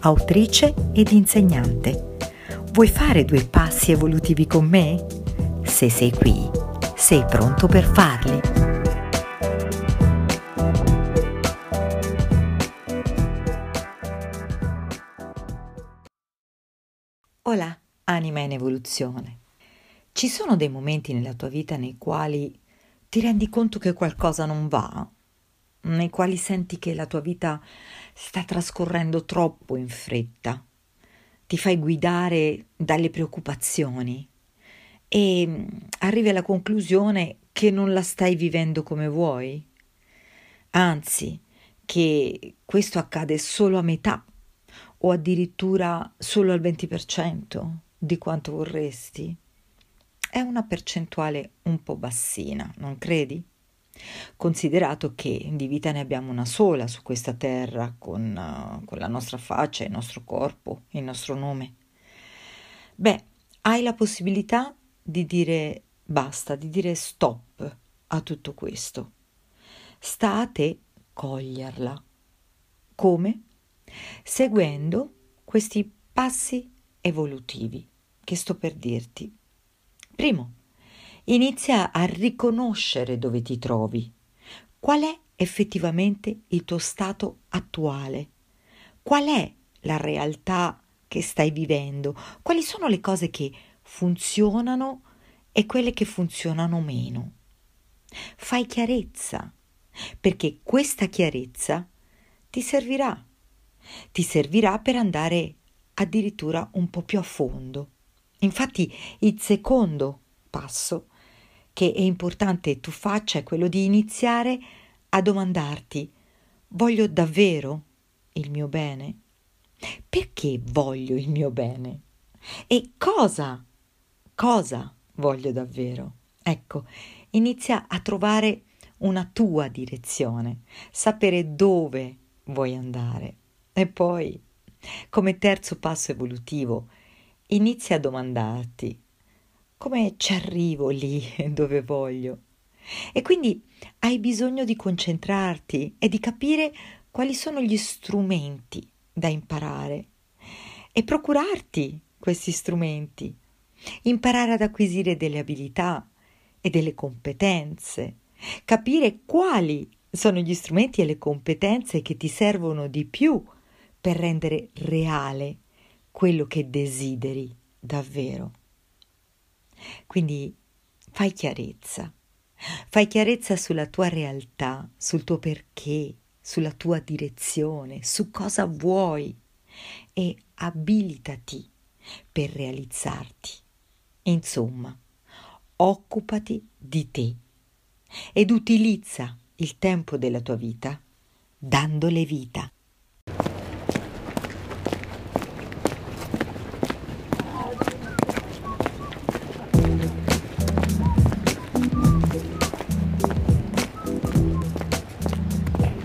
autrice ed insegnante. Vuoi fare due passi evolutivi con me? Se sei qui, sei pronto per farli. Hola, anima in evoluzione. Ci sono dei momenti nella tua vita nei quali ti rendi conto che qualcosa non va? Nei quali senti che la tua vita sta trascorrendo troppo in fretta? Ti fai guidare dalle preoccupazioni e mm, arrivi alla conclusione che non la stai vivendo come vuoi? Anzi, che questo accade solo a metà o addirittura solo al 20% di quanto vorresti? È una percentuale un po' bassina, non credi? Considerato che di vita ne abbiamo una sola su questa terra, con, uh, con la nostra faccia, il nostro corpo, il nostro nome. Beh, hai la possibilità di dire basta, di dire stop a tutto questo. Sta a te coglierla. Come? Seguendo questi passi evolutivi che sto per dirti. Primo, inizia a riconoscere dove ti trovi. Qual è effettivamente il tuo stato attuale? Qual è la realtà che stai vivendo? Quali sono le cose che funzionano e quelle che funzionano meno? Fai chiarezza, perché questa chiarezza ti servirà. Ti servirà per andare addirittura un po' più a fondo Infatti il secondo passo che è importante tu faccia è quello di iniziare a domandarti voglio davvero il mio bene? Perché voglio il mio bene? E cosa, cosa voglio davvero? Ecco, inizia a trovare una tua direzione, sapere dove vuoi andare. E poi, come terzo passo evolutivo, inizi a domandarti come ci arrivo lì dove voglio. E quindi hai bisogno di concentrarti e di capire quali sono gli strumenti da imparare e procurarti questi strumenti, imparare ad acquisire delle abilità e delle competenze, capire quali sono gli strumenti e le competenze che ti servono di più per rendere reale quello che desideri davvero. Quindi fai chiarezza, fai chiarezza sulla tua realtà, sul tuo perché, sulla tua direzione, su cosa vuoi e abilitati per realizzarti. Insomma, occupati di te ed utilizza il tempo della tua vita dandole vita.